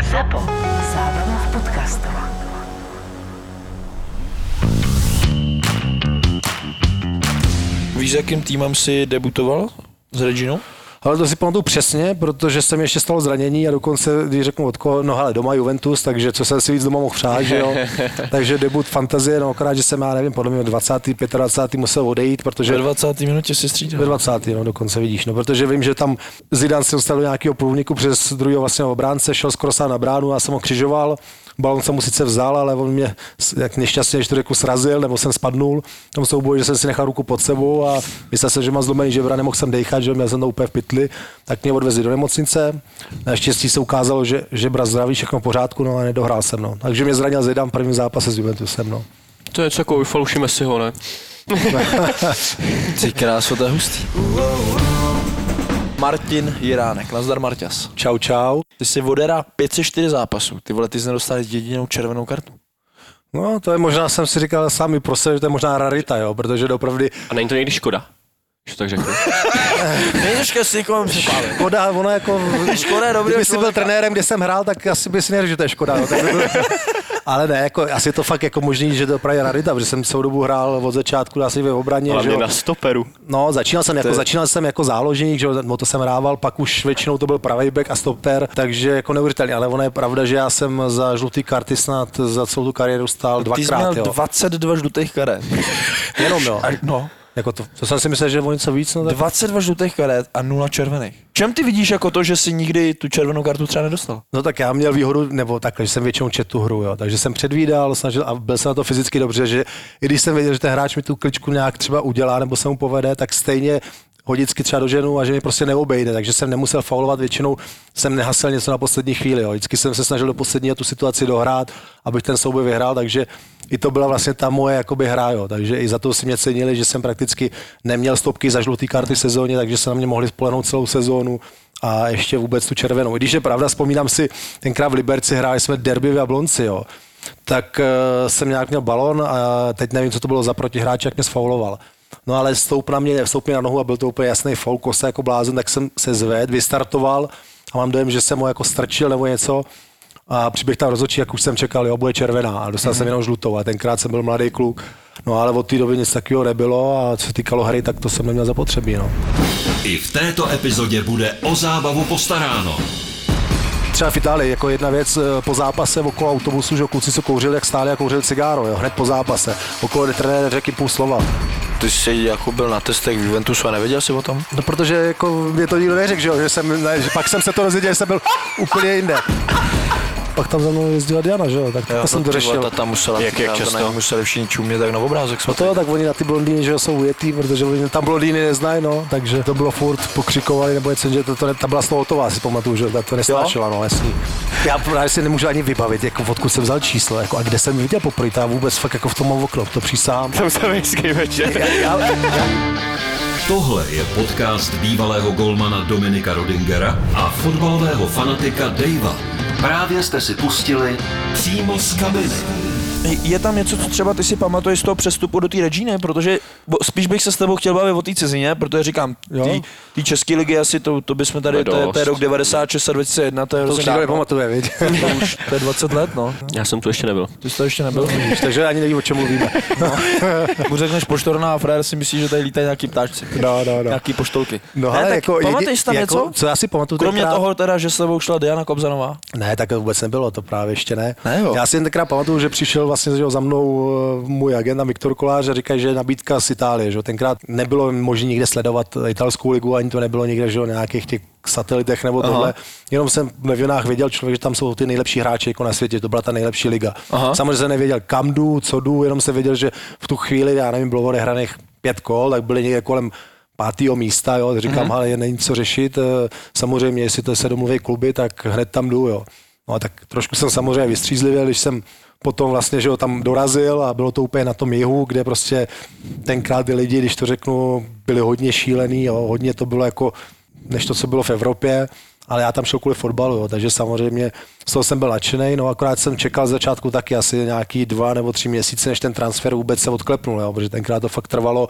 Zapo. Zábrná v podcastovách. Víš, s jakým týmem si debutoval s Reginou? Ale to si pamatuju přesně, protože se mi ještě stalo zranění a dokonce, když řeknu od koho, no ale doma Juventus, takže co jsem si víc doma mohl přát, že jo. takže debut fantazie, no akorát, že jsem, já nevím, podle mě 20. 25. musel odejít, protože Ve 20. minutě si střídal. ve 20. no dokonce vidíš, no protože vím, že tam Zidane se dostal do nějakého průniku přes druhého vlastně obránce, šel skoro sám na bránu, já jsem ho křižoval, balon jsem mu sice vzal, ale on mě jak nešťastně, to řeknu, srazil, nebo jsem spadnul v tom souboji, že jsem si nechal ruku pod sebou a myslel jsem, že mám zlomený žebra, nemohl jsem dechat, že měl jsem to úplně v pytli, tak mě odvezli do nemocnice. Naštěstí se ukázalo, že žebra zdraví, všechno v pořádku, no a nedohrál jsem. No. Takže mě zranil Zidane v prvním zápase s Juventusem. No. To je něco jako Faluši Messiho, ne? Ty kráso, to je hustý. Martin Jiránek, nazdar Marťas. Čau, čau. Ty jsi odehrál 504 zápasů, ty vole, ty jsi nedostal jedinou červenou kartu. No, to je možná, jsem si říkal sám i pro sebe, že to je možná rarita, jo, protože doopravdy A není to někdy škoda? Že to tak řeknu. Nejde si někomu připálit. Škoda, ono jako... Škoda je dobrý Kdyby jsi byl trenérem, kde jsem hrál, tak asi by si neřekl, že to je škoda. No, tak by byl... Ale ne, jako, asi je to fakt jako možný, že to je právě rarita, protože jsem celou dobu hrál od začátku asi ve obraně. Ale že na stoperu. No, začínal jsem, jako, je- začínal jsem jako záložník, že jo, no, to jsem hrával, pak už většinou to byl pravý back a stopper, takže jako neuvěřitelný, ale ono je pravda, že já jsem za žlutý karty snad za celou tu kariéru stál Ty jsi dvakrát, měl jo. 22 žlutých karet. Jenom, jo. A, no, Jako to, to, jsem si myslel, že o něco víc, no tak 22 žlutých karet a nula červených. Čem ty vidíš jako to, že jsi nikdy tu červenou kartu třeba nedostal? No tak já měl výhodu, nebo takhle, že jsem většinou četl tu hru, jo. takže jsem předvídal, snažil a byl jsem na to fyzicky dobře, že i když jsem věděl, že ten hráč mi tu kličku nějak třeba udělá nebo se mu povede, tak stejně ho vždycky třeba doženu a že mi prostě neobejde, takže jsem nemusel faulovat, většinou jsem nehasil něco na poslední chvíli, jo. vždycky jsem se snažil do posledního tu situaci dohrát, abych ten souboj vyhrál, takže i to byla vlastně ta moje jakoby hra, jo. takže i za to si mě cenili, že jsem prakticky neměl stopky za žlutý karty sezóně, takže se na mě mohli spolehnout celou sezónu a ještě vůbec tu červenou. I když je pravda, vzpomínám si, tenkrát v Liberci hráli jsme derby v Jablonci, jo. tak uh, jsem nějak měl balon a teď nevím, co to bylo za protihráče, jak mě sfauloval. No ale stoup na mě, stoup mě na nohu a byl to úplně jasný foul, kosa jako blázen, tak jsem se zved, vystartoval a mám dojem, že jsem ho jako strčil nebo něco a přiběh tam rozhodčí, jak už jsem čekal, jo, bude červená a dostal mm-hmm. jsem jenom žlutou a tenkrát jsem byl mladý kluk, no ale od té doby nic takového nebylo a co se týkalo hry, tak to jsem neměl zapotřebí, no. I v této epizodě bude o zábavu postaráno. Třeba v Itálii, jako jedna věc eh, po zápase okolo autobusu, že kluci se kouřili, jak stáli a kouřili cigáro, jo, hned po zápase. Okolo trenér řekl jim půl slova. Ty jsi jako byl na testech v Juventusu a nevěděl jsi o tom? No protože jako mě to nikdo neřekl, že, jo, že, jsem, ne, že pak jsem se to dozvěděl, že jsem byl úplně jinde. Pak tam za mnou jezdila Diana, že jo, tak to jsem to vole, řešil. Ta tam musela, Jak- jak ta- ta často? museli všichni čumět tak na obrázek. No to jo, tak oni na ty blondýny, že jo, jsou ujetý, protože oni tam blondýny neznají, no, takže to bylo furt pokřikovali, nebo něco, že to, to ne, ta byla z toho hotová, si pamatuju, že tak to nesnášela, no, jasný. Já právě si nemůžu ani vybavit, jako odkud jsem vzal číslo, jako a kde jsem viděl poprvé, já vůbec fakt jako v tom mám okno, to přísahám. Tam jsem hezký večer. Já, já, Tohle je podcast bývalého golmana Dominika Rodingera a fotbalového fanatika Davea. Právě jste si pustili přímo z kabiny. Je tam něco, co třeba ty si pamatuješ z toho přestupu do té Regíny, protože bo, spíš bych se s tebou chtěl bavit o té cizině, protože říkám, ty, ty české ligy asi to, to bychom tady, to je, to je rok 96 a 2001, to je to už hrozně nikdo nepamatuje, viď? To už, to je 20 let, no. Já jsem tu ještě nebyl. Ty jsi to ještě nebyl. takže ani nevím, o čem mluvíme. Mu řekneš poštorná a frajer si myslí, že tady lítají nějaký ptáčci. No, no, no. Nějaký poštolky. No, ne, ale tak jako, pamatuješ tam jako, něco? Co já si pamatuju Kromě tenkrát- toho teda, že s tebou šla Diana Kobzanová. Ne, tak to vůbec nebylo, to právě ještě ne. Ne, jo. Já si jen tenkrát pamatuju, že přišel vlastně že za mnou eh, můj agent a Viktor Kolář a říkají, že nabídka z Itálie. Že? Tenkrát nebylo možné nikde sledovat italskou ligu, ani to nebylo nikde že nějakých těch satelitech nebo tohle. Jenom jsem v novinách věděl člověk, že tam jsou ty nejlepší hráči jako na světě, to byla ta nejlepší liga. Aha. Samozřejmě jsem nevěděl kam jdu, co jdu, jenom jsem věděl, že v tu chvíli, já nevím, bylo odehraných pět kol, tak byly někde kolem pátého místa, jo, říkám, mm-hmm. ale není co řešit, eh, samozřejmě, jestli to se domluví kluby, tak hned tam jdu, jo. No tak trošku jsem samozřejmě vystřízlivěl, když jsem potom vlastně, že ho tam dorazil a bylo to úplně na tom jihu, kde prostě tenkrát ty lidi, když to řeknu, byli hodně šílený, jo, hodně to bylo jako, než to, co bylo v Evropě, ale já tam šel kvůli fotbalu, jo, takže samozřejmě z toho jsem byl nadšený, no akorát jsem čekal z začátku taky asi nějaký dva nebo tři měsíce, než ten transfer vůbec se odklepnul, jo, protože tenkrát to fakt trvalo,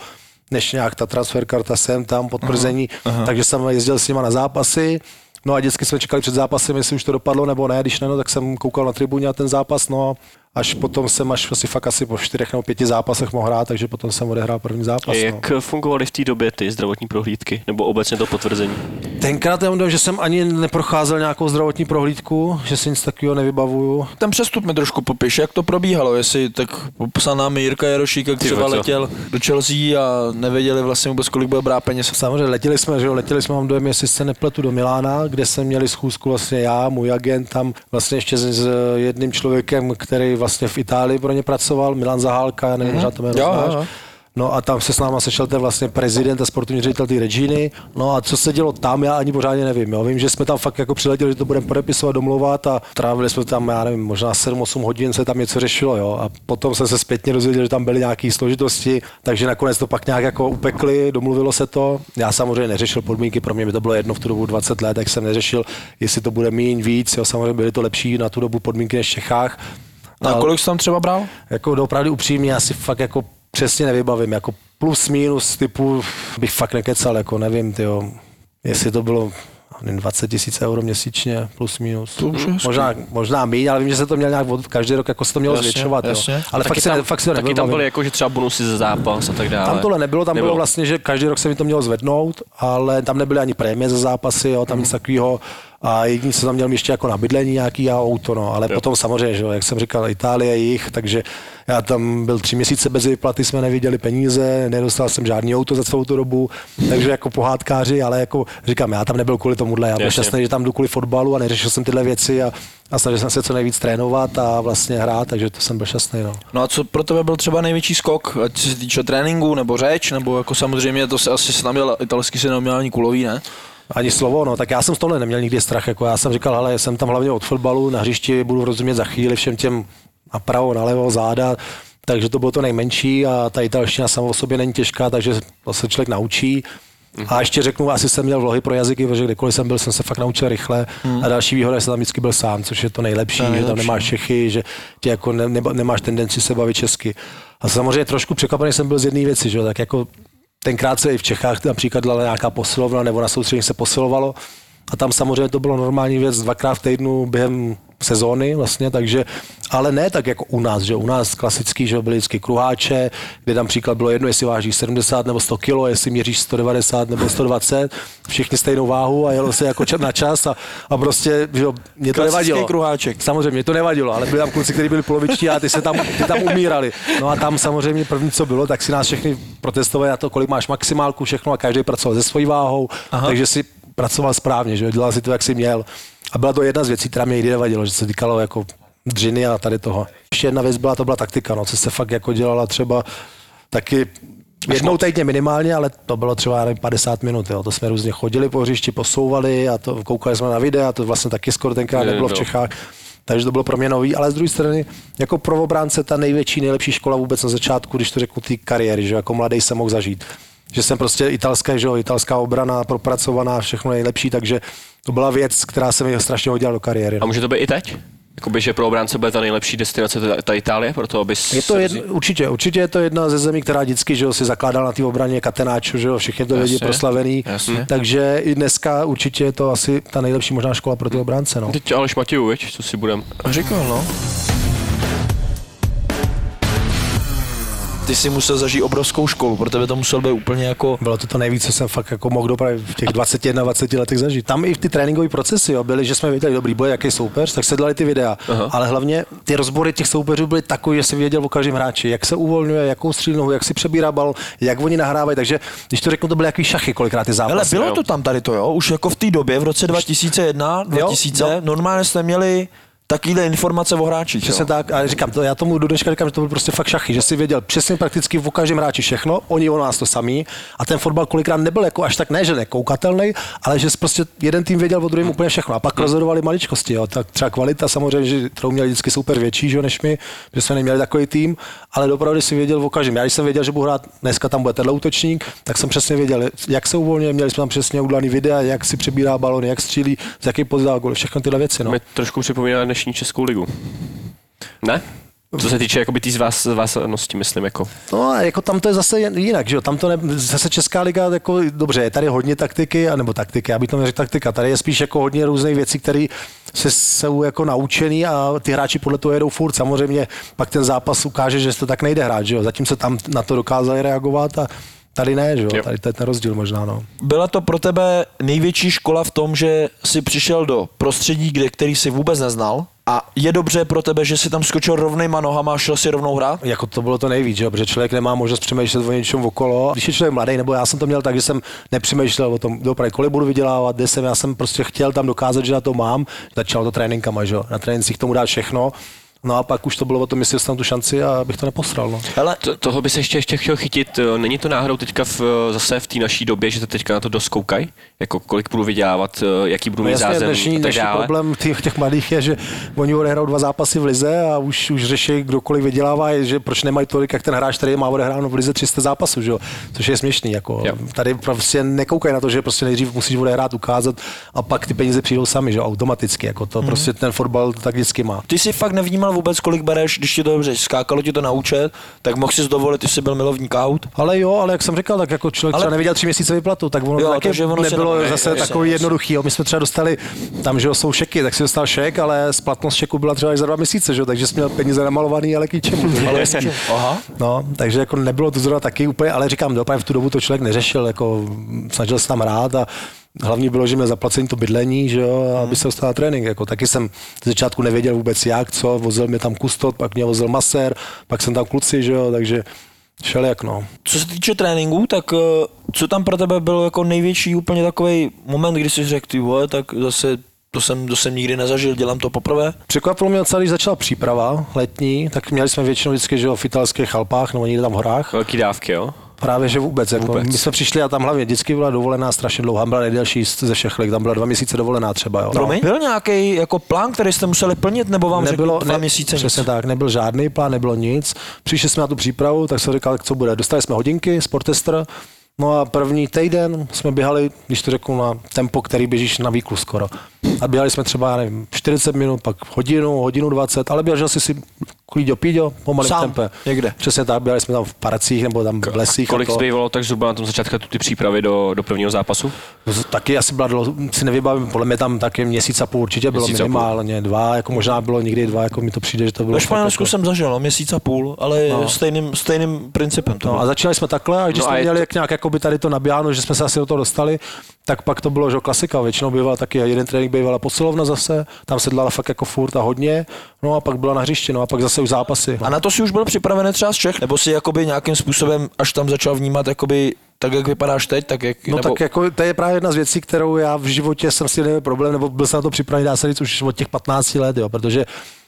než nějak ta transfer karta sem, tam, potvrzení, aha, aha. takže jsem jezdil s nima na zápasy No a vždycky jsme čekali před zápasem, jestli už to dopadlo nebo ne. Když ne, no, tak jsem koukal na tribuně na ten zápas. No až potom jsem až asi fakt asi po čtyřech nebo pěti zápasech mohl hrát, takže potom jsem odehrál první zápas. A no. jak fungovaly v té době ty zdravotní prohlídky? Nebo obecně to potvrzení? Tenkrát já že jsem ani neprocházel nějakou zdravotní prohlídku, že si nic takového nevybavuju. Ten přestup mi trošku popiš, jak to probíhalo, jestli tak popsal nám Jirka Jarošík, jak třeba co? letěl do Chelsea a nevěděli vlastně vůbec, kolik bude brát peněz. Samozřejmě letěli jsme, že jo, letěli jsme, mám dojem, jestli se nepletu do Milána, kde jsme měli schůzku vlastně já, můj agent, tam vlastně ještě s, s jedním člověkem, který vlastně v Itálii pro ně pracoval, Milan Zahálka, já nevím, mm-hmm. to jméno Jo, znáš. jo, jo. No a tam se s náma sešel ten vlastně prezident a sportovní ředitel té Reginy. No a co se dělo tam, já ani pořádně nevím. Jo. Vím, že jsme tam fakt jako přiletěli, že to budeme podepisovat, domlouvat a trávili jsme tam, já nevím, možná 7-8 hodin se tam něco řešilo. Jo. A potom jsem se zpětně dozvěděl, že tam byly nějaké složitosti, takže nakonec to pak nějak jako upekli, domluvilo se to. Já samozřejmě neřešil podmínky, pro mě by to bylo jedno v tu dobu 20 let, tak jsem neřešil, jestli to bude míň, víc. Jo. Samozřejmě byly to lepší na tu dobu podmínky než v Čechách. A kolik jsi tam třeba bral? jako opravdu upřímně, já si fakt jako přesně nevybavím, jako plus minus typu bych fakt nekecal, jako nevím, tyjo, jestli to bylo nevím, 20 tisíc euro měsíčně, plus minus. To už možná, možná míň, ale vím, že se to měl nějak od, každý rok jako se to mělo Jasně, zvětšovat. jasně. Jo. Ale taky fakt, si, tam, ne, fakt si to taky tam byly jako, že třeba bonusy za zápas a tak dále. Tam tohle nebylo, tam bylo vlastně, že každý rok se mi to mělo zvednout, ale tam nebyly ani prémie za zápasy, jo, tam nic takového. A jediný, co tam měl ještě jako na bydlení nějaký a auto, no. ale Jo. potom samozřejmě, že, jo, jak jsem říkal, Itálie, jich, takže já tam byl tři měsíce bez výplaty, jsme neviděli peníze, nedostal jsem žádný auto za celou tu dobu, takže jako pohádkáři, ale jako říkám, já tam nebyl kvůli tomuhle, já byl šťastný, že tam jdu kvůli fotbalu a neřešil jsem tyhle věci a, a snažil jsem se co nejvíc trénovat a vlastně hrát, takže to jsem byl šťastný. No. No a co pro tebe byl třeba největší skok, ať se týče tréninku nebo řeč, nebo jako samozřejmě to se asi se měl, italsky se neuměl ani kulový, ne? Ani slovo, no, tak já jsem z tohle neměl nikdy strach, jako já jsem říkal, hele, jsem tam hlavně od fotbalu, na hřišti budu rozumět za chvíli všem těm napravo, nalevo, záda, takže to bylo to nejmenší a ta italština sama o sobě není těžká, takže to se člověk naučí. A ještě řeknu, asi jsem měl vlohy pro jazyky, protože kdykoliv jsem byl, jsem se fakt naučil rychle. A další výhoda je, že jsem tam vždycky byl sám, což je to nejlepší, To je že tam nejlepší, nemáš Čechy, že tě jako ne, neba- nemáš tendenci se bavit česky. A samozřejmě trošku překvapený jsem byl z jedné věci, že tak jako tenkrát se i v Čechách například dala nějaká posilovna nebo na soustředění se posilovalo. A tam samozřejmě to bylo normální věc dvakrát v týdnu během sezóny vlastně, takže, ale ne tak jako u nás, že u nás klasický, že byly vždycky kruháče, kde tam příklad bylo jedno, jestli vážíš 70 nebo 100 kilo, jestli měříš 190 nebo 120, všichni stejnou váhu a jelo se jako na čas a, a prostě, že jo, mě to Klasický nevadilo. kruháček. Samozřejmě, mě to nevadilo, ale byli tam kluci, kteří byli polovičtí a ty se tam, ty tam umírali. No a tam samozřejmě první, co bylo, tak si nás všechny protestovali na to, kolik máš maximálku, všechno a každý pracoval se svojí váhou, Aha. takže si pracoval správně, že dělal si to, jak si měl. A byla to jedna z věcí, která mě nikdy nevadilo, že se týkalo jako dřiny a tady toho. Ještě jedna věc byla, to byla taktika, no, co se fakt jako dělala třeba taky jednou týdně minimálně, ale to bylo třeba já nevím, 50 minut. Jo. To jsme různě chodili po hřišti, posouvali a to koukali jsme na videa, to vlastně taky skoro tenkrát Ne, nebylo v. Čechách. Takže to bylo pro mě nový, ale z druhé strany, jako pro obránce ta největší, nejlepší škola vůbec na začátku, když to řeknu, té kariéry, že jako mladý jsem mohl zažít. Že jsem prostě italská, že jo, italská obrana, propracovaná, všechno nejlepší, takže to byla věc, která se mi strašně hodila do kariéry. A No. může to být i teď? Jakoby, že pro obránce bude ta nejlepší destinace ta, ta Itálie, proto aby Je to jedno, určitě, určitě je to jedna ze zemí, která vždycky že jo, si zakládala na té obraně Catenaccio, že jo, všichni to vědí proslavený. jasně. Takže i dneska určitě je to asi ta nejlepší možná škola pro ty obránce. No. Teď Aleš Matěju, viď, co si budem. Říkal, no. Ty si musel zažít obrovskou školu, pro tebe to musel být úplně jako... Bylo to to nejvíc, co jsem fakt jako mohl dopravit v těch 21, 20 letech zažít. Tam i v ty tréninkové procesy jo, byly, že jsme věděli, dobrý boj, jaký soupeř, tak se dělali ty videa. Aha. Ale hlavně ty rozbory těch soupeřů byly takové, že si věděl o každém hráči, jak se uvolňuje, jakou střílí nohu, jak si přebírá bal, jak oni nahrávají. Takže když to řeknu, to byly jaký šachy, kolikrát ty zápasy. Ale bylo jo. to tam tady to, jo? Už jako v té době, v roce 2001, 2000, jo. normálně jste měli takovýhle informace o hráčích, Přesně jo? tak, a říkám to, já tomu do dneška říkám, že to byl prostě fakt šachy, že si věděl přesně prakticky o každém hráči všechno, oni o nás to samý a ten fotbal kolikrát nebyl jako až tak ne, že nekoukatelný, ale že prostě jeden tým věděl o druhém úplně všechno a pak rozhodovali maličkosti, jo. tak třeba kvalita samozřejmě, že kterou měli vždycky super větší, že jo, než my, že jsme neměli takový tým, ale opravdu si věděl o každém. Já když jsem věděl, že budu hrát, dneska tam bude tenhle útočník, tak jsem přesně věděl, jak se uvolňuje, měli jsme tam přesně udělaný videa, jak si přebírá balony, jak střílí, z jaký pozdál gol, všechny tyhle věci. No. Mi trošku připomíná dnešní Českou ligu. Ne? Co se týče jakoby té zvás, zvásanosti, myslím, jako. No jako tam to je zase jinak, že jo? Tam to ne, zase Česká liga, jako, dobře, je tady hodně taktiky, anebo taktiky, já bych to neřekl taktika, tady je spíš jako hodně různých věcí, které se jsou jako naučený a ty hráči podle toho jedou furt. Samozřejmě pak ten zápas ukáže, že to tak nejde hrát, že jo? Zatím se tam na to dokázali reagovat a tady ne, že jo? Jo. Tady to je ten rozdíl možná, no. Byla to pro tebe největší škola v tom, že jsi přišel do prostředí, kde, který jsi vůbec neznal a je dobře pro tebe, že jsi tam skočil rovnejma nohama a šel si rovnou hrát? Jako to bylo to nejvíc, že protože člověk nemá možnost přemýšlet o něčem okolo. Když je člověk mladý, nebo já jsem to měl tak, že jsem nepřemýšlel o tom, dopravy, kolik budu vydělávat, kde jsem, já jsem prostě chtěl tam dokázat, že na to mám. Začal to tréninkama, že? Na trénincích tomu dát všechno. No a pak už to bylo o tom, jestli dostanu tu šanci a bych to neposral. No. Hele, To, toho by se ještě, ještě chtěl chytit. eh, Není to náhodou teďka v, zase v té naší době, že to teďka na to dost koukají? Jako kolik budu vydělávat, eh, jaký budu No mít zázemí dnešní, a tak dnešní dále. problém těch, těch mladých je, že oni odehrajou dva zápasy v lize a už, už řeší, kdokoliv vydělává, je, že proč nemají tolik, jak ten hráč, který má odehráno v lize 300 zápasů, že jo? což je směšný. Jako. Jo. Tady prostě nekoukají na to, že prostě nejdřív musíš odehrát, ukázat a pak ty peníze přijdou sami, že jo? automaticky. Jako to prostě ten fotbal to tak vždycky má. ty jsi fakt nevnímal vůbec, kolik bereš, když ti to dobře skákalo ti to na účet, tak mohl si dovolit, ty jsi byl milovník aut. Ale jo, ale jak jsem říkal, tak jako člověk Ale- třeba neviděl tři měsíce vyplatu, tak ono Jo, taky takže ono nebylo nabere, zase takový jasně. jednoduchý. Jo. My jsme třeba dostali, tam že jo, jsou šeky, tak si dostal šek, ale splatnost šeku byla třeba až za dva měsíce, že jo, takže jsi měl peníze namalovaný, ale k ničemu. Ale Aha. No, takže jako nebylo to zrovna taky úplně, ale říkám, dopravy v tu dobu to člověk neřešil, jako snažil se tam hrát a hlavní bylo, že měl zaplacení to bydlení, že jo, aby se dostal na trénink. Jako, taky jsem z začátku nevěděl vůbec jak, co, vozil mě tam kustot, pak mě vozil masér, pak jsem tam kluci, že jo, takže šel jak no. Co se týče tréninku, tak eh, co tam pro tebe byl jako největší úplně takový moment, kdy jsi řekl, ty vole, tak zase to jsem, to jsem nikdy nezažil, dělám to poprvé. Překvapilo mě docela, když začala příprava letní, tak měli jsme většinou vždycky, že jo, v italských Alpách nebo někde tam v horách. Velký dávky, jo? Právě, že vůbec. Jako, Vůbec. My jsme přišli a tam hlavně vždycky byla dovolená strašně dlouhá, byla nejdelší z- ze všech lig, tam byla dva měsíce dovolená třeba. Jo. No. Byl nějaký jako plán, který jste museli plnit, nebo vám nebylo, řekli dva měsíce Přesně nic? tak, nebyl žádný plán, nebylo nic. Přišli jsme na tu přípravu, tak jsem říkal, co bude. Dostali jsme hodinky, sportester, No a první týden jsme běhali, když to řeknu, na tempo, který běžíš na výklu skoro. A běhali jsme třeba, já nevím, 40 minut, pak hodinu, hodinu 20, ale běžel jsi si klíďo, píďo, pomalým Sám, tempem. někde. Přesně tak, běhali jsme tam v paracích nebo tam v lesích. Kolik a to. zbývalo tak zhruba na tom začátku ty přípravy do, do prvního zápasu? Z- Taky asi byla, si nevybavím, podle mě tam taky měsíc a půl určitě bylo Měsíc a půl. minimálně dva, jako možná bylo někdy dva, jako mi to přijde, že to bylo. Ve Španělsku jako- jsem zažil, no, měsíc a půl, ale no. stejným, stejným principem to No a začali jsme takhle a když No no a jsme je měli to- jak nějak jakoby tady to nabíjáno, že jsme se asi do toho dostali, tak pak to bylo, že klasika, většinou bývala taky jeden trénink bývala posilovna zase, tam se dala fakt jako furt a hodně, no a pak byla na hřišti, no a pak zase už zápasy. A na to si už byl připravený třeba z Čech? Nebo si jakoby nějakým způsobem, až tam začal vnímat jakoby tak, jak vypadáš teď, tak jak... No nebo... tak jako to je právě jedna z věcí, kterou já v životě jsem si neměl problém, nebo byl jsem na to připravený, dá se říct, už od těch 15 let, jo, protože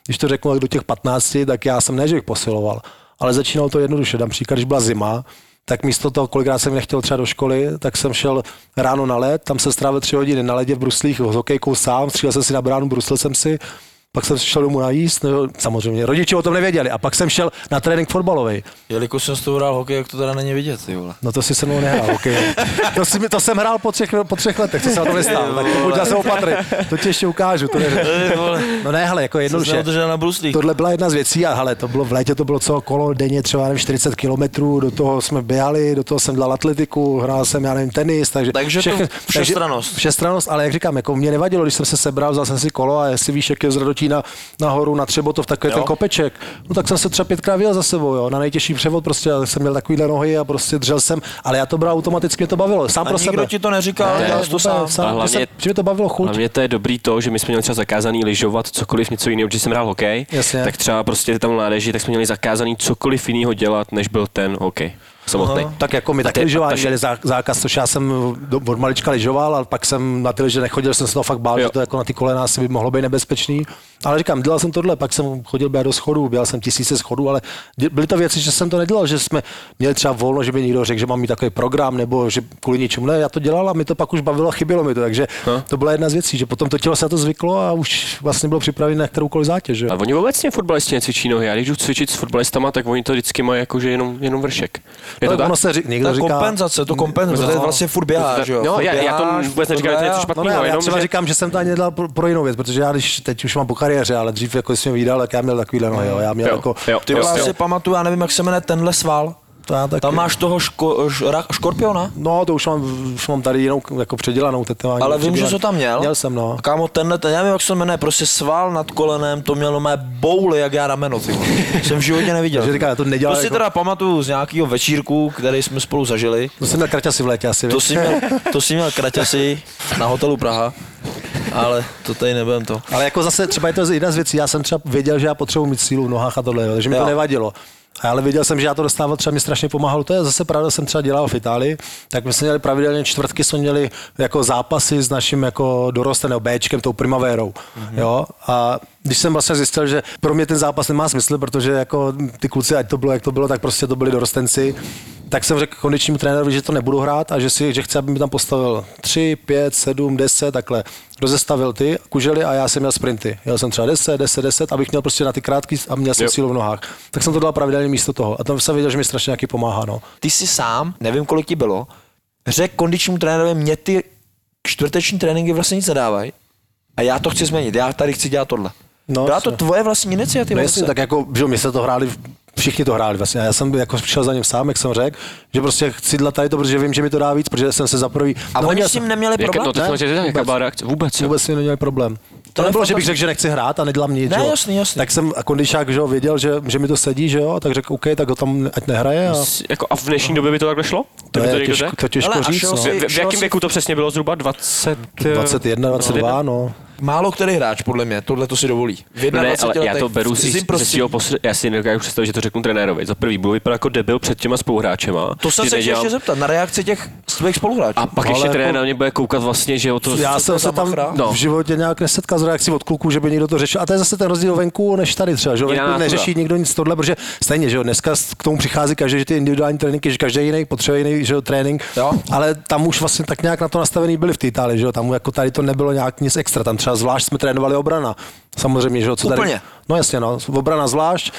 když to řeknu tak do těch 15, tak já jsem ne, že bych posiloval, ale začínalo to jednoduše. Dám příklad, když byla zima, tak místo toho, kolikrát jsem nechtěl třeba do školy, tak jsem šel ráno na led, tam se strávil tři hodiny na ledě v bruslích s hokejkou sám, střílel jsem si na bránu, bruslil jsem si, pak jsem šel domů najíst, no, samozřejmě, rodiče o tom nevěděli a pak jsem šel na trénink fotbalový. Jelikož jsem s tou hrál hokej, jak to teda není vidět, ty vole. No to si se mnou nehrál, okay. to, si, mi- to, jsem hrál po třech, po třech letech, co se na to nestalo, tak to buď zase opatrý, to ti ještě ukážu, to. No ne, hele, jako jednoduše. na bruslích. Tohle byla jedna z věcí a hele, to bylo v létě, to bylo co kolo denně třeba nevím, 40 kilometrů, do toho jsme běhali, do toho jsem dělal atletiku, hrál jsem, já nevím, tenis, takže... Takže to všestrannost. Všestrannost, ale jak říkám, jako mě nevadilo, když jsem se sebral, vzal jsem si kolo a jestli víš, jak je z Radotína nahoru na Třebotov, takový Jo. ten kopeček, no tak jsem se třeba pětkrát vyjel za sebou, jo, na nejtěžší převod prostě, já jsem měl takovýhle nohy a prostě držel jsem, ale já to bral automaticky, mě to bavilo, sám A pro nikdo sebe. ti to neříkal, Ne, dělal jsi to sám. sám A hlavně- že mě to bavilo chuť. Hlavně to je dobrý to, že my jsme měli třeba zakázaný lyžovat, cokoliv něco jiného, když jsem hrál hokej, Jasně. tak třeba prostě tam mládeži, tak jsme měli zakázaný cokoliv jiného dělat, než byl ten hokej samotný. Tak jako my A taky lyžování měli zá- zákaz, což já jsem do- od malička lyžoval, ale pak jsem na ty lyže nechodil, jsem se toho fakt bál, Jo. že to jako na ty kolena asi by mohlo být nebezpečný. Ale říkám, dělal jsem tohle, pak jsem chodil do schodů, dělal jsem tisíce schodů, ale byly to věci, že jsem to nedělal, že jsme měli třeba volno, že by někdo řekl, že mám mít takový program, nebo že kvůli ničemu ne, já to dělal a mi to pak už bavilo, chybělo mi to, takže to byla jedna z věcí, že potom to tělo se na to zvyklo a už vlastně bylo připravené na kteroukoliv zátěž. Že? A oni obecně fotbalisti necvičí nohy. Já když jdu cvičit s fotbalistama, tak oni to vždycky mají jako, že jenom, jenom vršek. Je to No, tak? ono se ři- někdo Ta říká, kompenzace, to kompenzace, protože vlastně furt běháš, jo. No, já, já to vůbec neříkám, že to je něco běháš. No špatného, ne, já jenom, třeba že... říkám, že jsem to ani nedělal pro, pro jinou věc, protože já když teď už mám po kariéře, ale dřív jako jsem vydal, tak já měl takovýhle, no jo, já měl Jo, jako, jo, Ty jo, já jo. si pamatuju, já nevím, jak se jmenuje tenhle sval. To já taky. Tam máš toho ško, š, ra, škorpiona? No, to už mám, už mám tady jinou jako předělanou tetování. Ale vím, že jsi to tam měl. Měl jsem, no. Kámo, tenhle, ten, já nevím, jak se jmenuje, prostě sval nad kolenem, to mělo mé bouly, jak já rameno, ty. Jsem v životě neviděl. Takže říkám, já to nedělal to si jako- teda pamatuju z nějakého večírku, který jsme spolu zažili. To jsem měl kraťasy v létě asi, To víš? si měl, to si měl kraťasy na hotelu Praha, ale to tady nebudem to. Ale jako zase třeba je to jedna z věcí, já jsem třeba věděl, že já potřebuji mít sílu v nohách a tohle, takže mi Jo. to nevadilo. A Ale viděl jsem, že já to dostával, třeba mi strašně pomáhalo. To je zase pravda, jsem třeba dělal v Itálii, tak my jsme měli pravidelně čtvrtky, jsme měli jako zápasy s naším jako dorostem nebo Bčkem, tou primavérou. Mm-hmm. Jo? A když jsem vlastně zjistil, že pro mě ten zápas nemá smysl, protože jako ty kluci, ať to bylo, jak to bylo, tak prostě to byli dorostenci, tak jsem řekl kondičnímu trenérovi, že to nebudu hrát a že si, že chci, aby mi tam postavil 3, 5, 7, 10, takhle. Rozestavil ty kužely a já jsem měl sprinty. Jel jsem třeba 10, 10, 10, abych měl prostě na ty krátký a měl jsem Jo. sílu v nohách. Tak jsem to dal pravidelně místo toho. A tam jsem věděl, že mi strašně nějaký pomáhá. No. Ty jsi sám, nevím, kolik ti bylo, řekl kondičnímu trenérovi, mě ty čtvrteční tréninky vlastně nic nedávají a já to chci změnit, já tady chci dělat tohle. No, Byla to tvoje vlastní iniciativa? No jasně, tak jako, že jo, my se to hráli, všichni to hráli vlastně. A já jsem jako šel za ním sám, jak jsem řekl, že prostě chci dělat tady to, protože vím, že mi to dá víc, protože jsem se za prvý... A no, oni s tím neměli problém? no, to Ne, vůbec. reakce? Vůbec, jo. Vůbec si neměli problém. To je nebylo, že bych řekl, že nechci hrát a nedělám nic. Ne, že jo. jasný, jasný. Tak jsem a kondičák, že jo, věděl, že, že mi to sedí, že jo, tak řekl, OK, tak ho tam ať nehraje. A Jako, a v dnešní době by to takhle šlo? to by je těžko, to těžko říct. No. V, v jakém věku to přesně bylo zhruba? 20... 21, 22, no. Málo který hráč, podle mě, tohle to si dovolí. V No ne, 21 ale já to beru v z, svého posr- já si nedokážu představit, že to řeknu trenérovi. Za prvý budu vypadat jako debil před těma spoluhráčema. To jsem se chtěl nedělám- ještě zeptat, na reakci těch svých spoluhráčů. A pak Ale ještě jako- trenér na mě bude koukat vlastně, že o to... Já jsem se tam? No. v životě nějak nesetkal s reakcí od kluků, že by někdo to řešil. A to je zase ten rozdíl venku než tady třeba. Že? Venku neřeší nikdo nic tohle, protože stejně, že jo, dneska k tomu přichází každý, že ty individuální tréninky, že každý jiný potřebuje jiný že jo, trénink, Jo. ale tam už vlastně tak nějak na to nastavený byli v té Itálii, že jo? tam jako tady to nebylo nějak nic extra, tam třeba zvlášť jsme trénovali obrana. Samozřejmě, že jo, co tady. Úplně. No jasně, no, obrana zvlášť,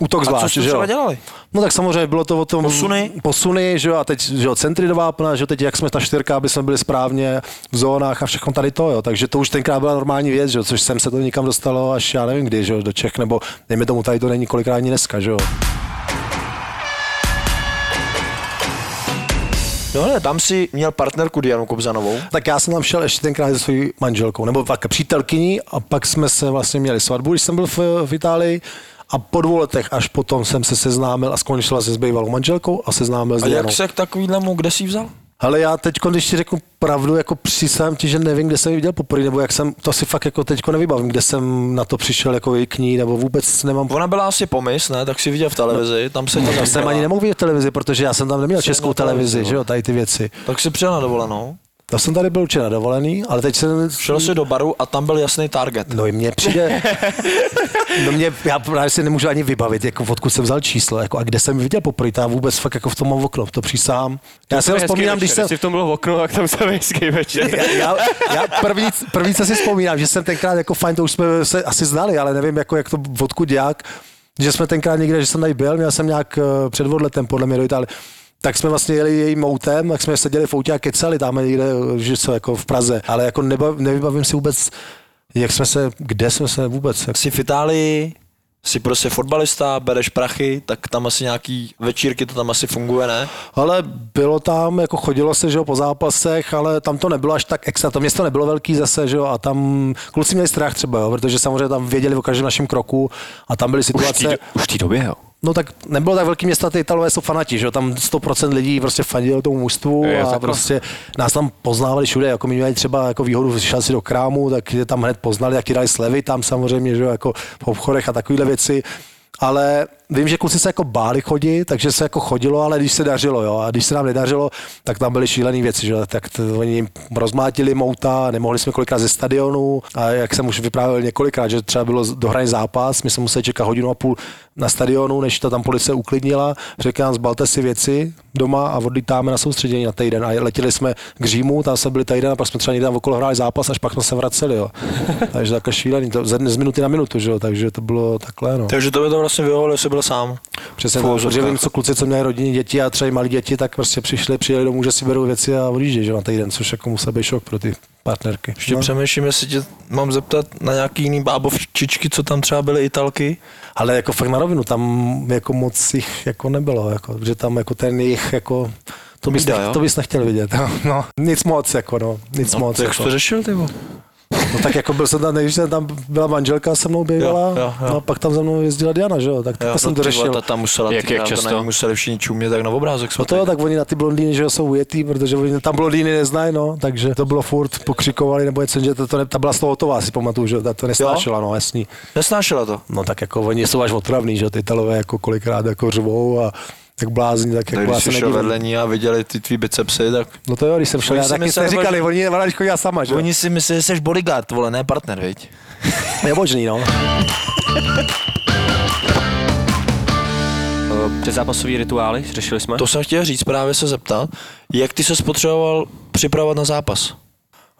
útok A co zvlášť, jste že jo. dělali? No tak samozřejmě bylo to o tom Posuny? posuny že jo, a teď že jo, centry do vápna, že jo, teď jak jsme ta čtyřka, aby jsme byli správně v zónách a všechno tady to, jo. Takže to už tenkrát byla normální věc, že jo, což sem se to nikam dostalo až já nevím kdy, že jo, do Čech, nebo dejme tomu tady to není kolikrát ani dneska, že jo. No ne, tam si měl partnerku Dianu Kobzanovou. Tak já jsem tam šel ještě tenkrát se svojí manželkou, nebo tak přítelkyní a pak jsme se vlastně měli svatbu, když jsem byl v, v Itálii a po dvou letech až potom jsem se seznámil a skončila se s bývalou manželkou a seznámil s A Dianou. jak se k takovýhlemu, kde jsi vzal? Ale já teď, když ti řeknu pravdu, jako přísám ti, že nevím, kde jsem ji viděl poprvé, nebo jak jsem, to si fakt jako teď nevybavím, kde jsem na to přišel jako k ní, nebo vůbec nemám. Ona byla asi pomys, ne? Tak si viděl v televizi, tam se to Já jsem ani nemohl vidět televizi, protože já jsem tam neměl českou na televizi, televizi, no. že jo, tady ty věci. Tak si přijel na dovolenou. Já jsem tady byl určitě na dovolený, ale teď jsem... Šel si do baru a tam byl jasný target. No i mně přijde, no mě, já právě si nemůžu ani vybavit, jako odkud jsem vzal číslo, jako a kde jsem viděl poprvé, já vůbec fakt jako v tom mám okno, to přísám. Já si vzpomínám, když jsem, Jestli v tom bylo okno, tak tam se hezký večer. já, já, já první, první, co si vzpomínám, že jsem tenkrát jako fajn, to už jsme se asi znali, ale nevím, jako, jak to, odkud jak, že jsme tenkrát někde, že jsem tady byl, měl jsem nějak eh, před odletem podle mě do Itálie, tak jsme vlastně jeli jejím autem, tak jsme seděli v autě a kecali tam někde, že co, jako v Praze, ale jako nebav, nevybavím si vůbec, jak jsme se, kde jsme se vůbec, jak, Jsi v Itálii, jsi prostě fotbalista, bereš prachy, tak tam asi nějaký večírky, to tam asi funguje, ne? Ale bylo tam, jako chodilo se, že jo, po zápasech, ale tam to nebylo až tak extra. To město nebylo velký zase, že jo, a tam kluci měli strach třeba, jo, protože samozřejmě tam věděli o každém našem kroku a tam byly situace. Už v té době, jo. No tak nebylo tak velký město, ty Italové jsou fanati, že jo, tam 100% lidí prostě fandilo tomu mužstvu Je, a takhle. prostě nás tam poznávali všude, jako my měli třeba jako výhodu, že šel si do krámu, tak je tam hned poznali, jak ti dali slevy tam samozřejmě, že jo, jako v obchodech a takovéhle věci. Ale vím, že kluci se jako báli chodit, takže se jako chodilo, ale když se dařilo, jo, a když se nám nedařilo, tak tam byly šílené věci, že tak to, oni jim rozmátili mouta, nemohli jsme kolikrát ze stadionu a jak jsem už vyprávěl několikrát, že třeba bylo dohraný zápas, my jsme museli čekat hodinu a půl na stadionu, než to tam policie uklidnila, řekl nám, zbalte si věci doma a odlítáme na soustředění na týden a letěli jsme k Římu, tam jsme byli týden a pak jsme třeba někde tam okolo hráli zápas, až pak jsme se vraceli, jo. takže takhle šílený, to z minuty na minutu, že jo, takže to bylo takhle, no. Takže to by to vlastně vyhovovalo, jestli byl sám. Přesně tak, protože vím, co kluci, co měli rodiny, děti a třeba i malí děti, tak prostě přišli, přijeli domů, že si berou věci a odjíždějí že na týden, což jako musel být šok pro ty partnerky. Ještě no. přemýšlím, jestli tě mám zeptat na nějaký jiný bábovčičky, co tam třeba byly italky. Ale jako fakt na rovinu, tam jako moc jich jako nebylo, jako, že tam jako ten jejich jako to bys, Bída, nech, to bys nechtěl vidět. No, nic moc, jako no, nic No, moc. jak jako. jsi to řešil, ty? No tak jako byl jsem tam, když jsem tam byla manželka se mnou bývala, Jo, jo, jo. no a pak tam za mnou jezdila Diana, že jo, tak takhle jsem to řešil. Ta tam musela, Jak- jak to často? na museli všichni čumět tak na obrázek. No to jo, tak oni na ty blondýny, že jo, jsou ujetý, protože oni tam blondýny neznají, no, takže to bylo furt, pokřikovali, nebo něco, že to, to ne, ta byla z toho hotová, si pamatuju, že jo, ta to nesnášela, no, jasný. Nesnášela to. No tak jako oni jsou až otravný, že jo, ty Italové jako kolikrát jako řvou a jak blázní, tak Tak jako já když se jsi šel vedle ní a viděli ty tvý bicepsy, tak No to jo, když jsem šel, Oni já taky jste říkali, že- oni, ona když chodila sama, že oni si myslí, že jsi bodyguard, vole, ne partner, viď? Je možný, no. Eh, Předzápasový rituály, řešili jsme? To jsem chtěl říct, právě se zeptat, jak ty se spotřeboval připravovat na zápas?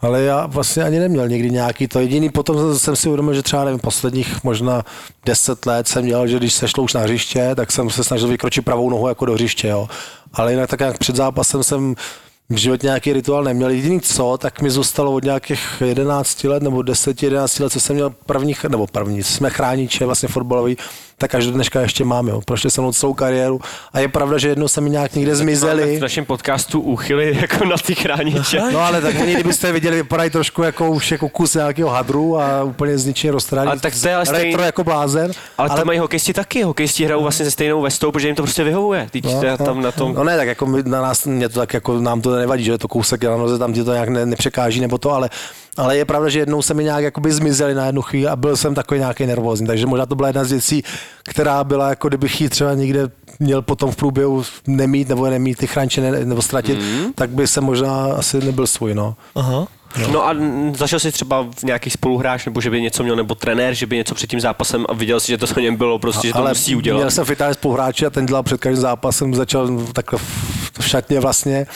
Ale já vlastně ani neměl nikdy nějaký to. Jediný potom jsem si uvědomil, že třeba nevím, posledních možná 10 let jsem měl, že když se šlo už na hřiště, tak jsem se snažil vykročit pravou nohu jako do hřiště, jo. Ale jinak tak jak před zápasem jsem v životě nějaký rituál neměl. Jediný co, tak mi zůstalo od nějakých 11 let nebo 10, 11 let, co jsem měl prvních, nebo první, jsme chrániče vlastně fotbalový, tak až do dneška ještě mám, jo. Prošli jsem mnou celou kariéru a je pravda, že jednou se mi nějak někde zmizeli. v našem podcastu úchyly jako na ty chrániče. No ale tak oni, kdybyste viděli, vypadají trošku jako už jako kus nějakého hadru a úplně z ničeho roztrhaný. Ale tak to je ale stejný- Retro jako blázen. Ale, ale to mají hokejisti taky. Hokejisti hrajou vlastně se stejnou vestou, protože jim to prostě vyhovuje. Teď no, tam na tom... No ne, tak jako my, na nás, mě to tak jako nám to nevadí, že je to kousek na noze, tam ti to nějak ne, nepřekáží nebo to, ale, ale je pravda, že jednou se mi nějak jakoby zmizeli na jednu chvíli a byl jsem takový nějaký nervózní, takže možná to byla jedna z věcí, která byla jako kdybych ji třeba někde měl potom v průběhu nemít nebo nemít ty chránče ne, nebo ztratit, mm. tak by se možná asi nebyl svůj, no. Aha. No a n- zažil jsi třeba v nějaký spoluhráč, nebo že by něco měl, nebo trenér, že by něco před tím zápasem a viděl si, že to o něm bylo, prostě, že to musí udělat. Měl jsem v Itálii spoluhráče a ten dělal před každým zápasem, začal takhle v, v šatně vlastně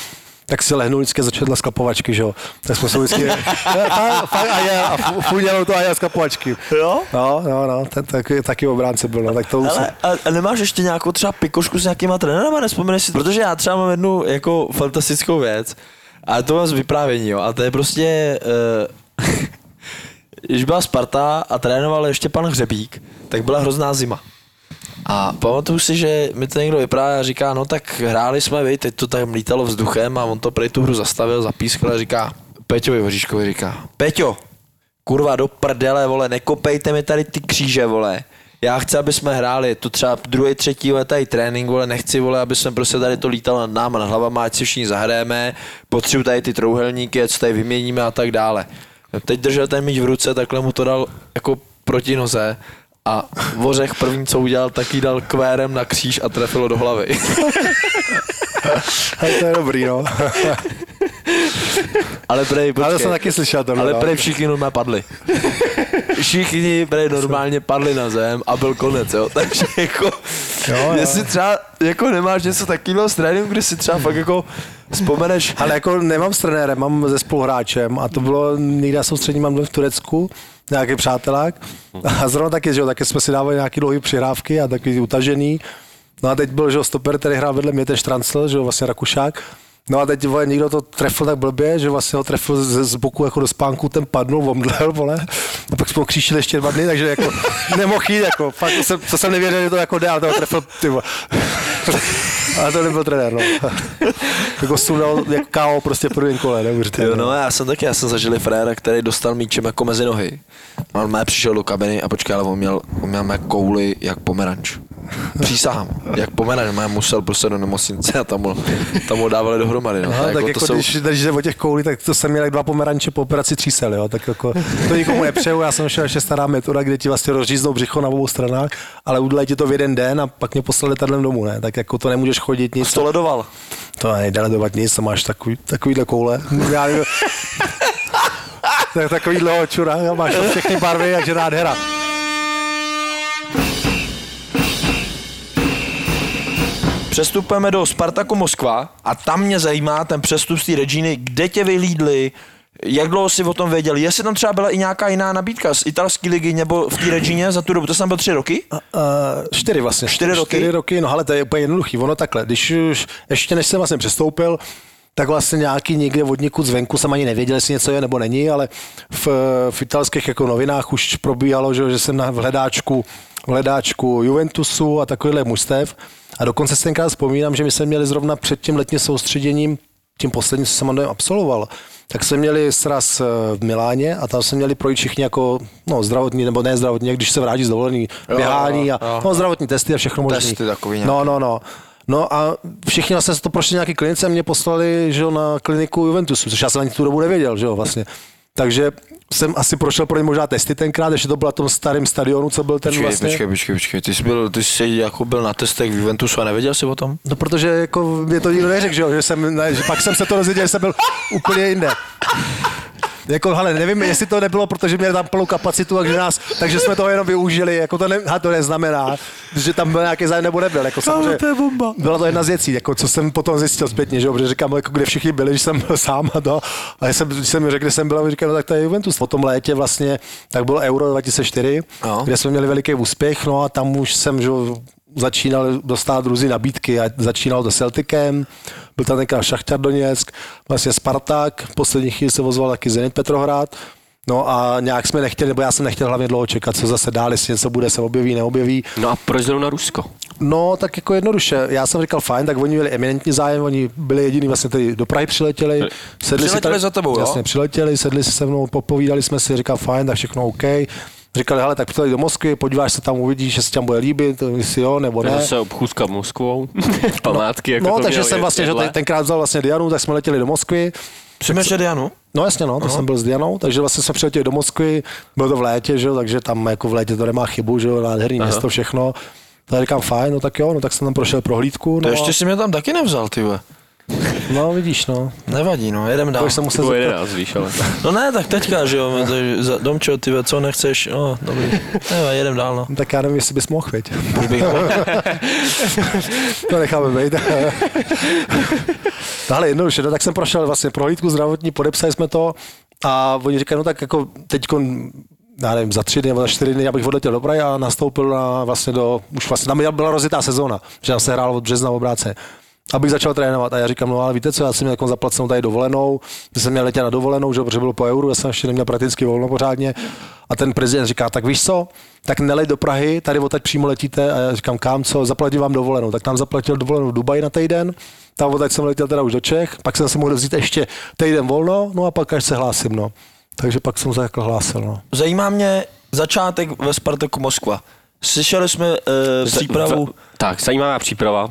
tak si lehnul vždycky a začal na sklapovačky, že jo. Tak jsme se vždycky, fakt, a je, a fu- funělo to a je sklapovačky. Jo? No, no, no, ten taky, taky obránce byl, no, tak to. Ale a, a nemáš ještě nějakou třeba pikošku s nějakýma trenérama, nespomeneš si, protože já třeba mám jednu jako fantastickou věc, a to mám z vyprávění, jo, a to je prostě, uh, když byla Sparta a trénoval ještě pan Hřebík, tak byla hrozná zima. A pamatuju si, že mi to někdo vyprávěl a říká, no tak hráli jsme, vy, teď to tam lítalo vzduchem a on to prej tu hru zastavil, zapískl a říká, Peťovi Hoříškovi říká, Peťo, kurva do prdele, vole, nekopejte mi tady ty kříže, vole. Já chci, aby jsme hráli, to třeba druhý, třetí let tady trénink, vole, nechci, vole, aby jsme prostě tady to lítalo nad náma, nad hlavama, ať si všichni zahrajeme, potřebuji tady ty trouhelníky, se tady vyměníme a tak dále. Teď držel ten míč v ruce, takhle mu to dal jako proti noze a Vořech první, co udělal, tak jí dal kvérem na kříž a trefilo do hlavy. Hej, to je dobrý, no. Ale prej, počkej. Ale jsem taky slyšel tohle, Ale no. prej všichni normálně padli. Všichni prej normálně padli na zem a byl konec, jo. Takže jako, Jo, jo. jestli třeba jako nemáš něco takového z tréninku, kde si třeba fakt jako vzpomeneš, Ale jako nemám s trenérem, mám se spoluhráčem a to bylo někde na soustřední mám v Turecku, nějaký přátelák a zrovna taky, že jo, taky jsme si dávali nějaký dlouhý přihrávky a takový utažený. No a teď byl, že jo, stoper, který hrál vedle mě, ten Štrancl, že jo, vlastně Rakušák. No a teď vole, někdo to trefil tak blbě, že vlastně ho trefil z, z boku jako do spánku, ten padnul, omdlel, vole. A pak jsme ho ještě dva dny, takže jako nemohl jít, jako, fakt to jsem, to jsem nevěděl, že to jako jde, ale to trefil, ty. Ale to nebyl trenér, no. jako sundal jako KO prostě po prvním kole, neuvěřitelné. Jo, no já jsem taky, já jsem zažil fréra, který dostal míčem jako mezi nohy. On mé přišel do kabiny a počkej, ale on měl, on měl kouli jak pomeranč. Přísahám, jak pomeranč, mé musel prostě do nemocnice a tam ho, tam ho dávali dohromady. No. Aha, tak, tak jako, to jsou, když držíte o těch koulí, tak to jsem měl jak dva pomeranče po operaci třísel, jo, tak jako, to nikomu nepřeju, já jsem šel ještě stará metoda, kde ti vlastně rozříznou břicho na obou stranách, ale udělají ti to v jeden den a pak mě poslali letadlem domů, ne, tak jako to nemůžeš chodit nic. to ledoval. To nejde ledovat nic, to máš takový, takovýhle koule. Já nevím, tak, takovýhle čura, jo, máš všechny barvy, takže nádhera. Přestupujeme do Spartaku Moskva a tam mě zajímá ten přestup z té Reginy, kde tě vylídli, Jak dlouho jsi o tom věděl? Jestli tam třeba byla i nějaká jiná nabídka z italské ligy nebo v té Regině za tu dobu, to jsem byl tři roky? Uh, čtyři vlastně. Čtyři roky? Čtyři roky, no ale to je úplně jednoduchý. Ono takhle, když už, ještě než jsem vlastně přestoupil, tak vlastně nějaký někde od někud zvenku jsem ani nevěděl, jestli něco je nebo není, ale v, v italských jako novinách už probíhalo, že, že jsem na v hledáčku, hledáčku Juventusu a takovýhle mužstev. A dokonce si tenkrát vzpomínám, že my jsme měli zrovna před tím letním soustředěním, tím posledním, co jsem absolvoval, tak jsme měli sraz eh, v Miláně a tam jsme měli projít všichni jako no, zdravotní nebo ne zdravotní, když se vrátí z dovolený, běhání a jo, no, zdravotní testy a všechno možné. Testy takový nějaký. No, no, no. No a všichni vlastně se to prošli nějaký klinice a mě poslali že jo, na kliniku Juventusu, což já jsem ani tu dobu nevěděl, že jo, vlastně. Takže jsem asi prošel pro ně možná testy tenkrát, ještě to bylo na tom starém stadionu, co byl ten Počkej, vlastně. počkej, počkej, počkej, ty jsi, byl, ty jsi jako byl na testech v Juventusu a nevěděl jsi o tom? No protože jako mě to nikdo neřekl, že, jo, že jsem, ne, že pak jsem se to dozvěděl, že jsem byl úplně jinde. Jako, hele, nevím, jestli to nebylo, protože měli tam plnou kapacitu, takže, nás, takže jsme to jenom využili, jako to, ne, ha, to neznamená, že tam byl nějaký zájem nebo nebyl. Jako samozřejmě, to je bomba. Byla to jedna z věcí, jako, co jsem potom zjistil zpětně, že protože říkám, jako, kde všichni byli, že jsem byl sám a to. A jsem, když jsem mi řekl, kde jsem byl, a říkal, no, tak to je Juventus. Po tom létě vlastně, tak byl Euro 2004, No. kde jsme měli veliký úspěch, no a tam už jsem, že jo, začínal dostat různé nabídky a začínal to Celticem, byl tam tenkrát Šachtar Doněck, vlastně Spartak, v poslední chvíli se ozval taky Zenit Petrohrad, No a nějak jsme nechtěli, nebo já jsem nechtěl hlavně dlouho čekat, co zase dál, jestli něco bude, se objeví, neobjeví. No a proč zrovna Rusko? No, tak jako jednoduše. Já jsem říkal fajn, tak oni měli eminentní zájem, oni byli jediní vlastně tady do Prahy přiletěli. Sedli Přiletěli za tebou, jo? Jasně, přiletěli, sedli si se mnou, popovídali jsme si, říkal fajn, tak všechno OK. Říkali, hele, tak přijeli do Moskvy, podíváš se tam, uvidíš, jestli tam bude líbit, to jestli jo, nebo Ne. ne. Zase obchůzka Moskvou, památky, jako No, to takže jsem vlastně, že jedle. ten- tenkrát vzal vlastně Dianu, tak jsme letěli do Moskvy. Přiměš Dianu? No jasně, no, to jsem byl s Dianou, takže vlastně jsme přiletěli do Moskvy, bylo to v létě, že jo, takže tam jako v létě to nemá chybu, že jo, nádherný město, všechno. Tak říkám, fajn, no tak jo, no tak jsem tam prošel prohlídku. To No, ještě si mě tam taky nevzal, ty. No vidíš, no. Nevadí, no, jedem dál. To už jsem musel zeptat. 11, víš, ale... No ne, tak teďka, že jo, Domčo, ty co nechceš, no, dobrý. Ne, jedem dál, no. No, Tak já nevím, jestli bys mohl, veď. To necháme být. Tahle jednoduše, no, tak jsem prošel vlastně prohlídku zdravotní, podepsali jsme to a oni říkají, no tak jako teď já nevím, za tři dny nebo za čtyři dny, abych odletěl do Prahy a nastoupil na, vlastně do, už vlastně tam byla rozjetá sezóna, že tam se hrálo od března v obráce. Abych začal trénovat a já říkám, no ale víte co, já jsem měl jako zaplacenou tady dovolenou, že jsem měl letět na dovolenou, že protože byl po euru, já jsem ještě neměl prakticky volno pořádně. A ten prezident říká, tak víš co, tak nelej do Prahy, tady odtaď přímo letíte a já říkám, kam co, zaplatím vám dovolenou. Tak tam zaplatil dovolenou v Dubaji na týden, tam odtaď jsem letěl teda už do Čech, pak jsem se mohl vzít ještě týden volno, no a pak až se hlásím, no. Takže pak jsem se jako hlásil, no. Zajímá mě začátek ve Spartaku Moskva. Slyšeli jsme uh, přípravu Tak, zajímavá příprava.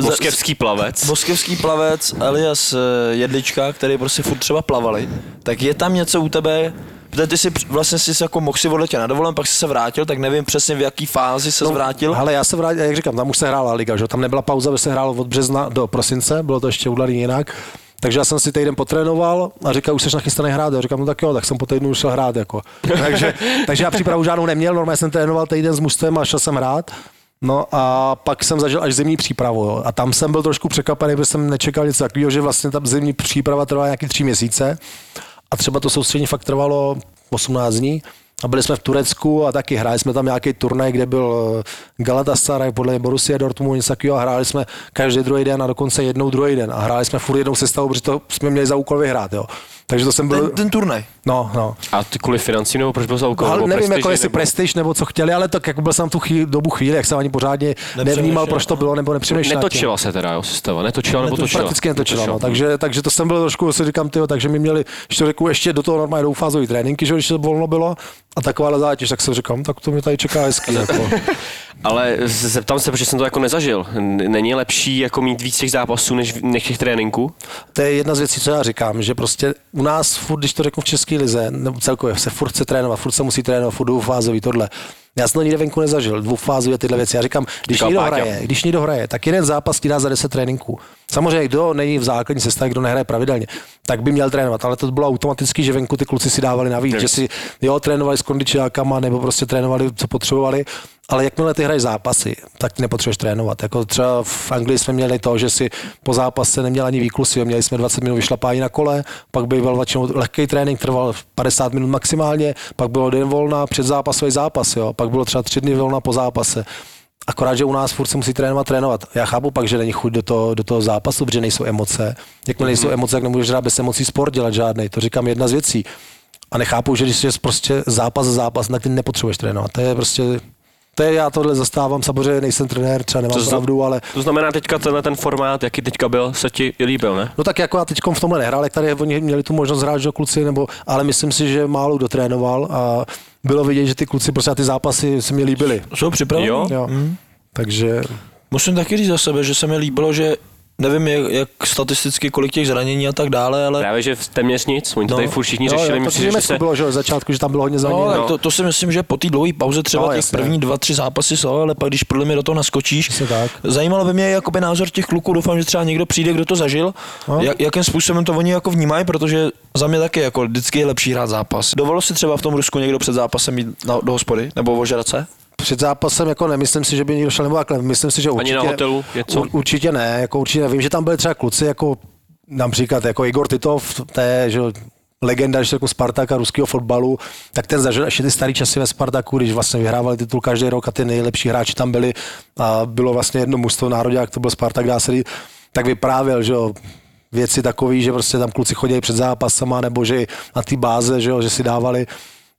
Moskevský plavec. Moskevský plavec alias eh, Jedlička, který prostě furt třeba plavali. Tak je tam něco u tebe, protože ty si př- vlastně si jako mohl si odletět na dovolen, pak si se vrátil, tak nevím přesně v jaký fázi se no, vrátil. Ale já se vrátil, jak říkám, tam už se hrála liga, že? jo, tam nebyla pauza, že se hrálo od března do prosince, bylo to ještě udaný jinak. Takže já jsem si týden potrénoval a říkal, už jsi nachystaný hrát. Já říkám, no tak jo, tak jsem po týdnu už šel hrát. Jako. takže, takže já přípravu žádnou neměl, normálně jsem trénoval týden s mužstvem a šel jsem hrát. No a pak jsem zažil až zimní přípravu. Jo. A tam jsem byl trošku překvapený, protože jsem nečekal něco takového, že vlastně ta zimní příprava trvala nějaký tři měsíce. A třeba to soustředění fakt trvalo 18 dní. A byli jsme v Turecku a taky hráli jsme tam nějaký turnaj, kde byl eh, Galatasaray podle Borussia Dortmund, něco takového. Hráli jsme každý druhý den a dokonce jednou druhý den. A hráli jsme furt jednou sestavu, protože to jsme měli za úkol vyhrát. Jo. Takže to jsem byl... Ten, ten turnaj. No, no. A ty kvůli financí nebo proč byl za úkol? Ale Nebo nevím, jako jestli nebo- prestiž nebo co chtěli, ale tak jako byl jsem tu chvíli, dobu chvíli, jak jsem ani pořádně nevnímal, proč to bylo, nebo nepřemýšlel. Netočila se teda, jo, sestava. Netočila nebo to točila? prakticky netočila, no, takže, takže to jsem byl trošku, si říkám, tyjo, takže mi měli, když to řeknu, ještě do toho normálně doufázový tréninky, že, když to volno bylo, a taková zátěž, tak jsem říkal, "No, tak to mě tady čeká hezky. Jako. Ale zeptám se, protože jsem to jako nezažil. Není lepší jako mít víc těch zápasů než, než těch tréninků? To je jedna z věcí, co já říkám, že prostě u nás, furt, když to řeknu v České lize, nebo celkově se furt chce trénovat, furt se musí trénovat, furt doufázový tohle. Já jsem to nikde venku nezažil, dvoufázově tyhle věci. Já říkám, když Říkal někdo Páťa. hraje, když někdo hraje, tak jeden zápas ti dá za 10 tréninků. Samozřejmě, kdo není v základní sestavě, kdo nehraje pravidelně, tak by měl trénovat, ale to bylo automaticky, že venku ty kluci si dávali navíc, že si jo, trénovali s kondičákama nebo prostě trénovali, co potřebovali, ale jakmile ty hraješ zápasy, tak nepotřebuješ trénovat. Jako třeba v Anglii jsme měli to, že si po zápase neměl ani výklusy, jo. měli jsme 20 minut vyšlapání na kole, pak byl většinou lehký trénink, trval 50 minut maximálně, pak bylo den volna, předzápasový zápas, jo. Pak bylo třeba tři dny volna po zápase. Akorát, že u nás furt se musí trénovat, trénovat. Já chápu pak, že není chuť do toho, do toho zápasu, protože nejsou emoce. Jakmile nejsou emoce, tak nemůžeš hrát bez emocí sport dělat žádný. To říkám jedna z věcí. A nechápu, že když je prostě zápas za zápas, tak ty nepotřebuješ trénovat. To je prostě, to je, já tohle zastávám, samozřejmě nejsem trenér, třeba nemám To pravdu, ale To znamená teďka tenhle ten formát, jaký teďka byl, se ti líbil, ne? No tak jako já teď v tomhle nehrál, jak tady oni měli tu možnost hrát, že kluci, nebo, ale myslím si, že málo kdo trénoval a bylo vidět, že ty kluci prostě ty zápasy se mi líbily. Jsou připraveni? Jo. Jo. Takže Musím taky říct za sebe, že se mi líbilo, že nevím, jak, jak statisticky, kolik těch zranění a tak dále, ale Právě, že v téměř nic, oni to No. tady furt všichni jo, řešili, jo, to myslím, že se... bylo, že od začátku, že tam bylo hodně No, zranění. tak no. to, to, si myslím, že po té dlouhé pauze třeba No, těch jasně. první dva, tři zápasy jsou, ale pak když podle mě do toho naskočíš, tak. zajímalo by mě jakoby názor těch kluků, doufám, že třeba někdo přijde, kdo to zažil, No. jak, jakým způsobem to oni jako vnímají, protože za mě taky jako vždycky je lepší hrát zápas. Dovolil si třeba v tom Rusku někdo před zápasem jít na, do hospody nebo ožrat se? Před zápasem jako nemyslím si, že by někdo šel nebo takhle. Myslím si, že určitě, na hotelu něco? Ur, určitě ne, jako určitě nevím, že tam byli třeba kluci jako například jako Igor Titov, to je, že legenda že jako Spartaka ruského fotbalu, tak ten zažil ještě ty starý časy ve Spartaku, když vlastně vyhrávali titul každý rok a ty nejlepší hráči tam byli a bylo vlastně jedno mužstvo národě, jak to byl Spartak, dá se říct, tak vyprávěl, že jo, věci takový, že prostě tam kluci chodili před zápasama, nebo že na té báze, že, jo, že si dávali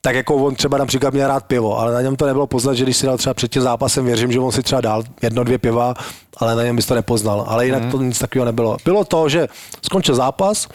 tak jako on třeba například měl rád pivo, ale na něm to nebylo poznat, že když si dal třeba před tím zápasem, věřím, že on si třeba dal jedno, dvě piva, ale na něm bys to nepoznal. Ale jinak to nic takového nebylo. Bylo to, že skončil zápas,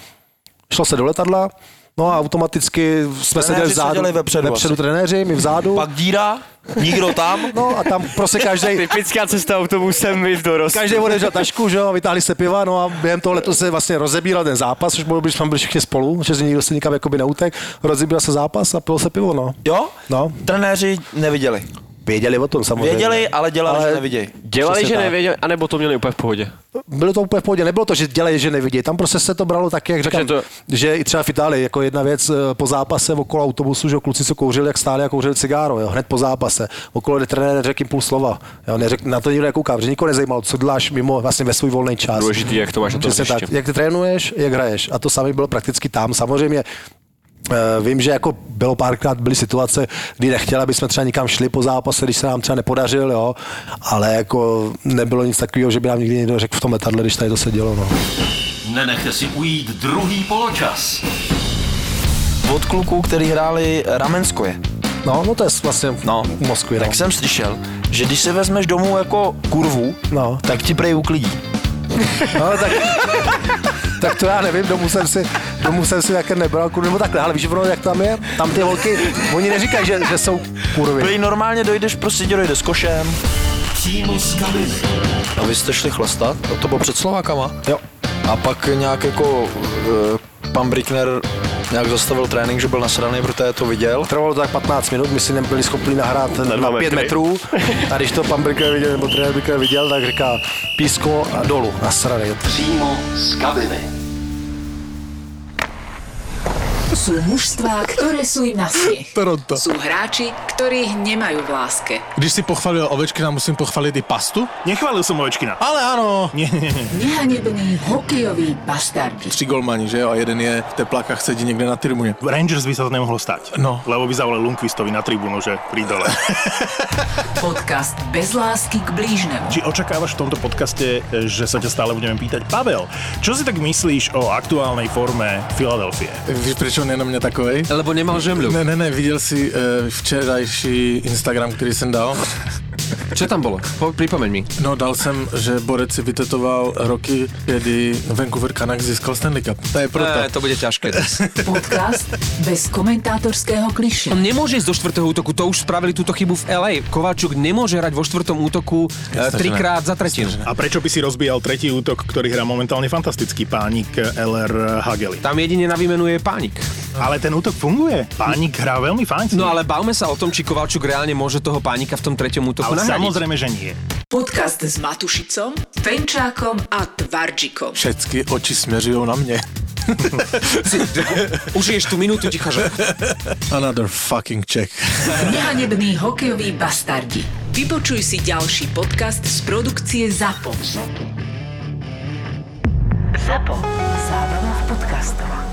šlo se do letadla, no a automaticky jsme seděli Trenéři vzadu, seděli vepředu vepředu asi. trenéři, my vzadu, Pak díra, nikdo tam, no a tam prostě každý Typická cesta autobusem vy v dorost. Každý odevřel tašku, že jo, vytáhli se piva, no a během toho letu se vlastně rozebíral ten zápas, což bylo, když jsme byli všichni spolu, že si nikdo se nikam jakoby neutek, rozebíral se zápas a pilo se pivo, no. jo? No. Trenéři neviděli. Věděli o tom samozřejmě. Věděli, ale dělali, Ale- že nevidějí. Dělali, Přesně že tak. nevěděli, anebo to měli úplně v pohodě. Bylo to úplně v pohodě, nebylo to, že dělají, že nevidí. Tam prostě se to bralo tak, jak říkám, to- že i třeba v Itálii, jako jedna věc eh, po zápase okolo autobusu, že jo, kluci se kouřili, jak stáli a kouřili cigáro, jo, hned po zápase. Okolo trenér neřekl jim půl slova. Jo, neřek, na to nikdo nekouká, protože nikoho nezajímalo, co děláš mimo vlastně ve svůj volný čas. Důležitý, jak to máš na Přesně tak, jak ty trénuješ, jak hraješ. A to samé bylo prakticky tam. Samozřejmě Vím, že jako bylo párkrát byly situace, kdy nechtěli, aby jsme třeba nikam šli po zápase, když se nám třeba nepodařil, jo, ale jako nebylo nic takového, že by nám nikdy někdo řekl v tom letadle, když tady to se dělo. No. Nenechte si ujít druhý poločas. Od kluků, který hráli Ramenskoje. no, no to je vlastně No, v Moskvě. No. tak jsem slyšel, že když si vezmeš domů jako kurvu, No. tak ti prej uklidí. No, tak, tak to já nevím, domů jsem si, domů jsem si jaké nebral, kurva, nebo takhle, ale víš, ono, jak tam je, tam ty holky, oni neříkají, že, že jsou kurvy. Prej normálně dojdeš, prostě tě dojde s košem. Přímo z kabiny. A vy jste šli chlastat, a to bylo před Slovákama. Jo. A pak nějak jako uh, pan Brickner nějak zastavil trénink, že byl nasraný, protože to viděl. Trvalo to tak 15 minut, my si nebyli schopni nahrát na, dva 5 metry. metrů. A když to pan Bricker viděl, nebo trenér Bricker viděl, tak říká písko a dolů, nasraný. Přímo z kabiny. Sú mužstvá, ktoré sú im na smiech. Toronto. Sú hráči, ktorých nemajú v láske. Když si pochválil Ovečkina, musím pochválit i pastu. Nechválil som Ovečkina. Ale ano. Nie, nie, nie. Nehanební hokejoví bastardi. Tři golmani, že jo? A jeden je v teplákách sedí někde na tribuně. Rangers by sa to nemohlo stať. No. Lebo by zavolal Lundqvistovi na tribúnu, že pri dole. Podcast bez lásky k blížnemu. Či očakávaš v tomto podcaste, že sa ťa stále budeme pýtať? Pavel, čo si tak myslíš o aktuálnej forme Filadelfie? Víš, proč on je na mě takovej? Lebo nemal žemlu. Ne, ne, ne, viděl jsi uh, včerajší Instagram, který jsem dal? Čo tam bolo? Po, pripomeň mi. No dal jsem, že Borec si vytetoval roky, kdy Vancouver Canucks získal Stanley Cup. To je proto. E, to bude ťažké. Podcast bez komentátorského kliše. On nemôže ísť do štvrtého útoku, to už spravili túto chybu v LA. Kovalčuk nemôže hrať vo štvrtom útoku e, Jasné, že trikrát za tretinu. A prečo by si rozbíjal tretí útok, ktorý hrá momentálne fantastický pánik LR Hageli? Tam jedine na výmenu je pánik. Ale ten útok funguje. Pánik hrá veľmi fajn. No ale bavme sa o tom, či Kovalčuk reálne môže toho pánika v tom treťom útoku ale nahradiť. Samozrejme, že nie. Podcast s Matušicom, Fenčákom a Tvarčikom. Všechny oči směřují na mě. Užiješ tú minútu ticha, že... Another fucking Czech. Nehanební hokejoví bastardi. Vypočuj si ďalší podcast z produkcie ZAPO. ZAPO. Zábrná v podcastovách.